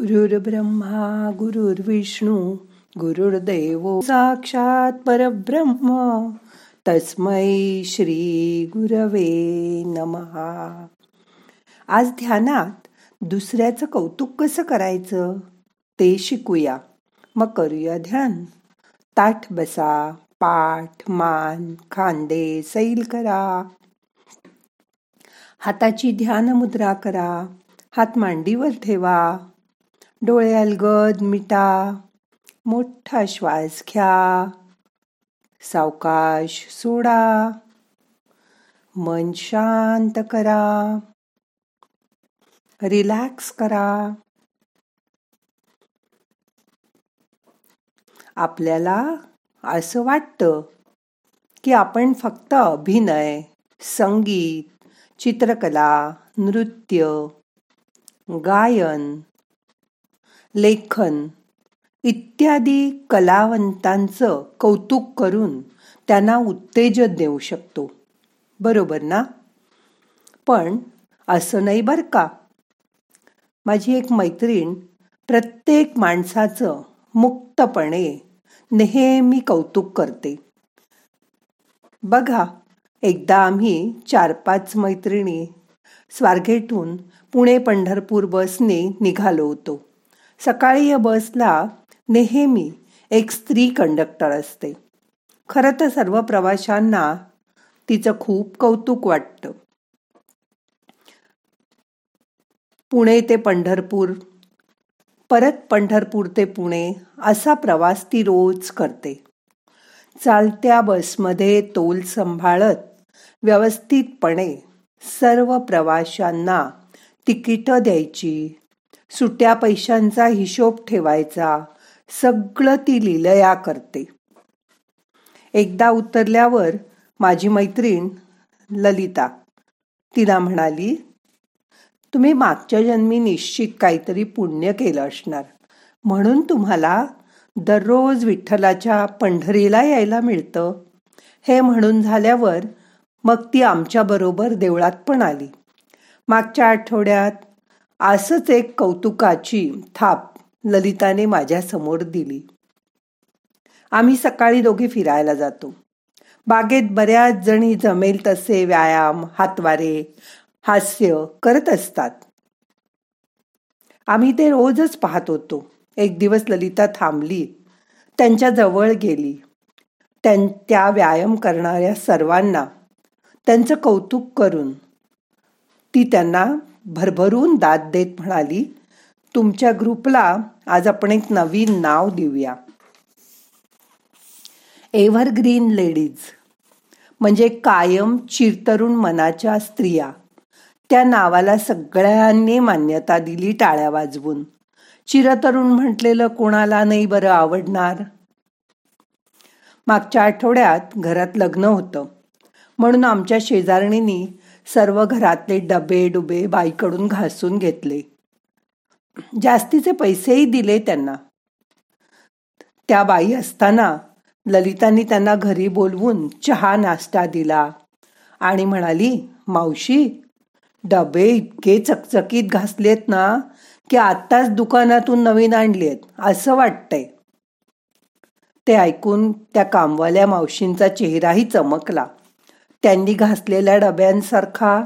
गुरुर्ब्रह्मा गुरुर्विष्णू गुरुर्देव साक्षात परब्रह्म. तस्मै श्री गुरवे नमहा आज ध्यानात दुसऱ्याचं कौतुक कसं करायचं? ते शिकूया. मग करूया ध्यान. ताठ बसा पाठ मान खांदे सैल करा. हाताची ध्यान मुद्रा करा. हात मांडीवर ठेवा. डोळे अलगद मिटा मोठा श्वास घ्या. सावकाश सोडा. मन शांत करा. रिलॅक्स करा. आपल्याला असं वाटतं की आपण फक्त अभिनय संगीत चित्रकला नृत्य गायन लेखन. इत्यादी कलावंतांचं कौतुक करून त्यांना उत्तेजन देऊ शकतो. बरोबर ना? पण असं नाही बर का? माझी एक मैत्रीण प्रत्येक माणसाचं मुक्तपणे नेहमी कौतुक करते. बघा एकदा आम्ही चार पाच मैत्रिणी स्वारगेटून पुणे पंढरपूर बसने निघालो होतो. सकाळी या बसला नेहमी एक स्त्री कंडक्टर असते. खरं तर सर्व प्रवाशांना तिचं खूप कौतुक वाटतं. पुणे ते पंढरपूर परत पंढरपूर ते पुणे असा प्रवास ती रोज करते. चालत्या बसमध्ये तोल सांभाळत व्यवस्थितपणे सर्व प्रवाशांना तिकीटं द्यायची सुट्या पैशांचा हिशोब ठेवायचा. सगळं ती लिलया करते. एकदा उतरल्यावर माझी मैत्रीण ललिता. तिला म्हणाली तुम्ही मागच्या जन्मी निश्चित काहीतरी पुण्य केलं असणार. म्हणून तुम्हाला दररोज विठ्ठलाच्या पंढरीला यायला मिळतं. हे म्हणून झाल्यावर मग ती आमच्याबरोबर देवळात पण आली. मागच्या आठवड्यात असंच एक कौतुकाची थाप ललिताने माझ्यासमोर दिली. आम्ही सकाळी दोघे फिरायला जातो. बागेत बऱ्याच जणी जमेल तसे व्यायाम हातवारे हास्य करत असतात. आम्ही ते रोजच पाहत होतो. एक दिवस ललिता थांबली. त्यांच्या जवळ गेली. त्यां त्या व्यायाम करणाऱ्या सर्वांना त्यांचं कौतुक करून ती त्यांना भरभरून दाद देत म्हणाली तुमच्या ग्रुपला आज आपण एक नवीन नाव देऊया. Evergreen ladies. म्हणजे कायम चिरतरुण मनाच्या स्त्रिया. त्या नावाला सगळ्यांनी मान्यता दिली टाळ्या वाजवून. चिरतरुण म्हटलेलं कोणाला नाही बरं आवडणार? मागच्या आठवड्यात घरात लग्न होतं. म्हणून आमच्या शेजारणींनी सर्व घरातले डबे डुबे बाईकडून घासून घेतले. जास्तीचे पैसेही दिले त्यांना. त्या बाई असताना ललितांनी त्यांना घरी बोलवून चहा नाश्ता दिला आणि म्हणाली मावशी डबे इतके चकचकीत घासलेत ना की आत्ताच दुकानातून नवीन आणलेत असं वाटतंय. ते ऐकून त्या कामवाल्या मावशींचा चेहराही चमकला. त्यांनी घासलेल्या डब्यांसारखा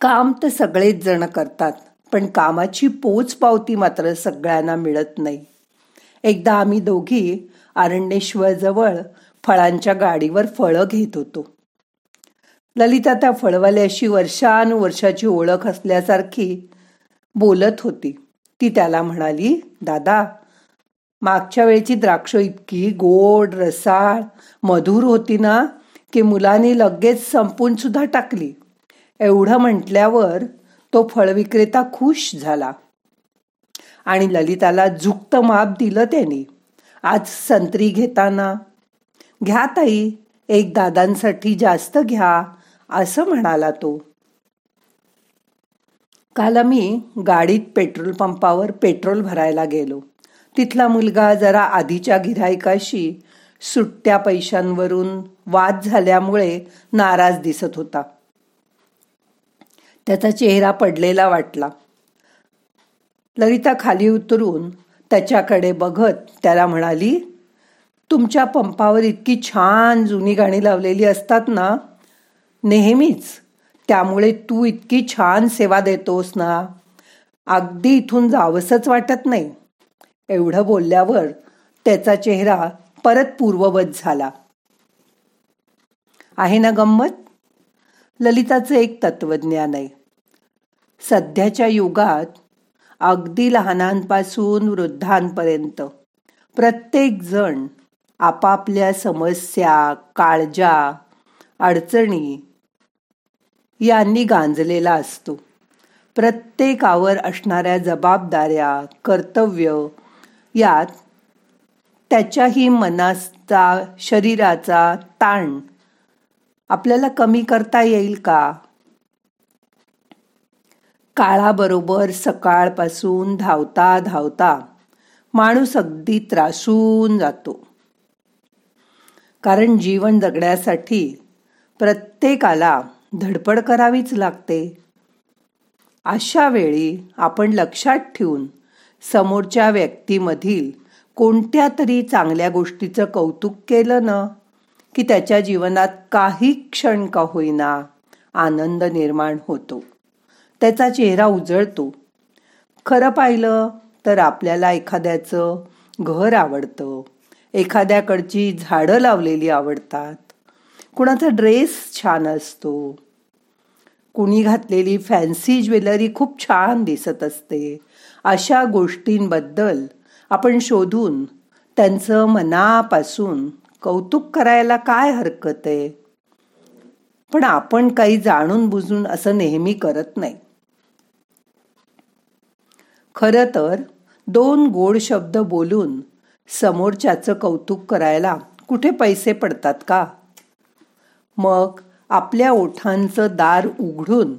काम तर सगळेच जण करतात पण कामाची पोच पावती मात्र सगळ्यांना मिळत नाही. एकदा आम्ही दोघी अरण्येश्वर जवळ फळांच्या गाडीवर फळं घेत होतो. ललिता त्या फळवाल्याशी वर्षानुवर्षाची ओळख असल्यासारखी बोलत होती. ती त्याला म्हणाली दादा मागच्या वेळची द्राक्ष इतकी गोड रसाळ मधुर होती ना की मुलांनी लगेच संपून सुद्धा टाकली. एवढं म्हटल्यावर तो फळविक्रेता खुश झाला. आणि ललिताला झुक्त माप दिलं त्याने. आज संत्री घेताना घ्या ताई एक दादांसाठी जास्त घ्या असं म्हणाला तो. काल आम्ही गाडीत पेट्रोल पंपावर पेट्रोल भरायला गेलो. तिथला मुलगा जरा आधीच्या गिरायकाशी सुट्ट्या पैशांवरून वाद झाल्यामुळे नाराज दिसत होता. त्याचा चेहरा पडलेला वाटला. ललिता खाली उतरून त्याच्याकडे बघत त्याला म्हणाली तुमच्या पंपावर इतकी छान जुनी गाणी लावलेली असतात ना. नेहमीच त्यामुळे तू इतकी छान सेवा देतोस ना. अगदी इथून जावंसच वाटत नाही. एवढं बोलल्यावर त्याचा चेहरा परत पूर्ववत झाला. आहे ना गंमत? ललिताचं एक तत्वज्ञान आहे. सध्याच्या युगात अगदी लहानांपासून वृद्धांपर्यंत प्रत्येक जण आपापल्या समस्या काळजा अडचणी यांनी गांजलेला असतो. प्रत्येकावर असणाऱ्या जबाबदाऱ्या कर्तव्य यात त्याच्याही मनाचा शरीराचा ताण आपल्याला कमी करता येईल का? काळाबरोबर सकाळपासून धावता धावता माणूस अगदी त्रासून जातो. कारण जीवन जगण्यासाठी प्रत्येकाला धडपड करावीच लागते. अशा वेळी आपण लक्षात ठेवून समोरच्या व्यक्तीमधील कोणत्या तरी चांगल्या गोष्टीचं कौतुक केलं ना की त्याच्या जीवनात काही क्षण का होईना आनंद निर्माण होतो. त्याचा चेहरा उजळतो. खरं पाहिलं तर आपल्याला एखाद्याचं घर आवडतं. एखाद्याकडची झाडं लावलेली आवडतात. कुणाचा ड्रेस छान असतो. कुणी घातलेली फॅन्सी ज्वेलरी खूप छान दिसत असते. अशा गोष्टींबद्दल आपण शोधून त्यांचं मनापासून कौतुक करायला काय हरकत आहे? पण आपण काही जाणून बुजून असं नेहमी करत नाही. खर तर दोन गोड शब्द बोलून समोरच्याचं कौतुक करायला कुठे पैसे पडतात का? मग आपल्या ओठांचं दार उघडून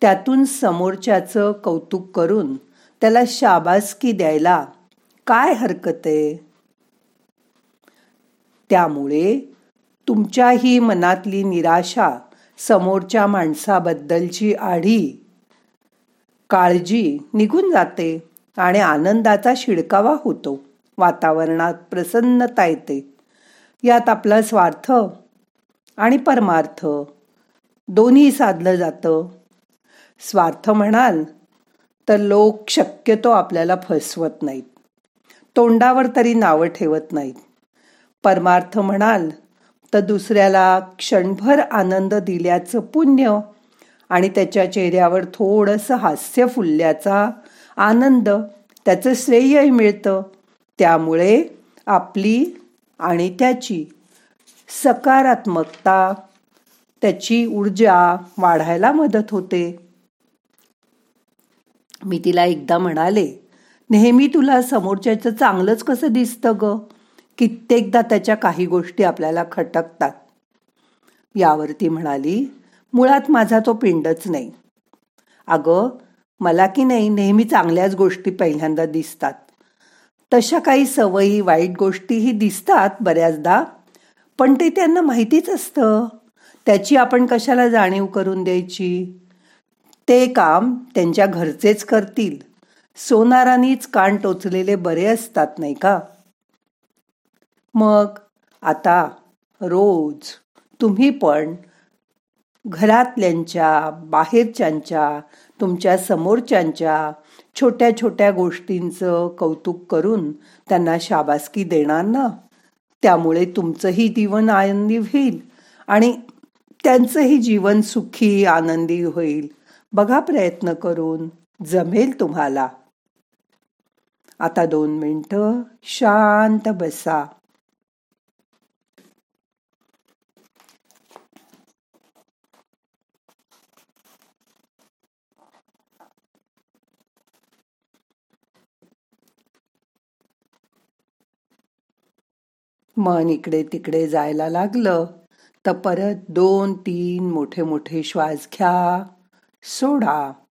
त्यातून समोरच्याचं कौतुक करून त्याला शाबासकी द्यायला काय हरकत आहे? त्यामुळे तुमच्याही मनातली निराशा समोरच्या माणसाबद्दलची आढी. काळजी निघून जाते आणि आनंदाचा शिडकावा होतो. वातावरणात प्रसन्नता येते. यात आपला स्वार्थ आणि परमार्थ दोन्ही साधलं जातं. स्वार्थ म्हणाल तर लोक शक्यतो आपल्याला फसवत नाहीत. तोंडावर तरी नावं ठेवत नाहीत. परमार्थ म्हणाल तर दुसऱ्याला क्षणभर आनंद दिल्याचं पुण्य आणि त्याच्या चेहऱ्यावर थोडंसं हास्य फुलल्याचा आनंद त्याचं श्रेयही मिळतं. त्यामुळे आपली आणि त्याची सकारात्मकता त्याची ऊर्जा वाढायला मदत होते. मी तिला एकदा म्हणाले नेहमी तुला समोरच्याचं चांगलंच कसं दिसतं ग? कित्येकदा त्याच्या काही गोष्टी आपल्याला खटकतात. यावर ती म्हणाली मुळात माझा तो पिंडच नाही. अगं मला की नाही नेहमी चांगल्याच गोष्टी पहिल्यांदा दिसतात. तशा काही सवयी वाईट गोष्टीही दिसतात बऱ्याचदा पण ते त्यांना माहितीच असतं. त्याची आपण कशाला जाणीव करून द्यायची? ते काम त्यांच्या घरचेच करतील. सोनारानीच कान टोचलेले बरे असतात नाही का? मग आता रोज तुम्ही पण घरातल्यांच्या बाहेरच्यांच्या तुमच्या समोरच्यांच्या छोट्या छोट्या गोष्टींचं कौतुक करून त्यांना शाबासकी देणार ना? त्यामुळे तुमचंही जीवन आनंदी होईल आणि त्यांचंही जीवन सुखी आनंदी होईल. बघा प्रयत्न करून. जमेल तुम्हाला. आता दोन मिनटं शांत बसा. मन इकडे तिकडे जायला लागलं. तर परत दोन तीन मोठे मोठे श्वास घ्या. सोडा.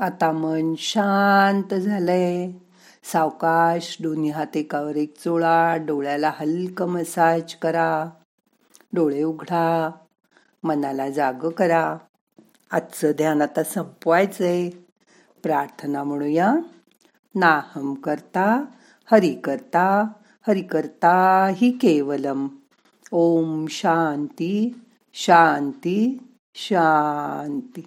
आता मन शांत झालंय. सावकाश दोन्ही हात एकावर एक चोळा डोळ्याला हलकं मसाज करा. डोळे उघडा मनाला जाग करा. आजचं ध्यान आता संपवायचंय. प्रार्थना म्हणूया. नाहम करता हरि करता हरि करता हि केवलम. ओम शांती शांती शांती.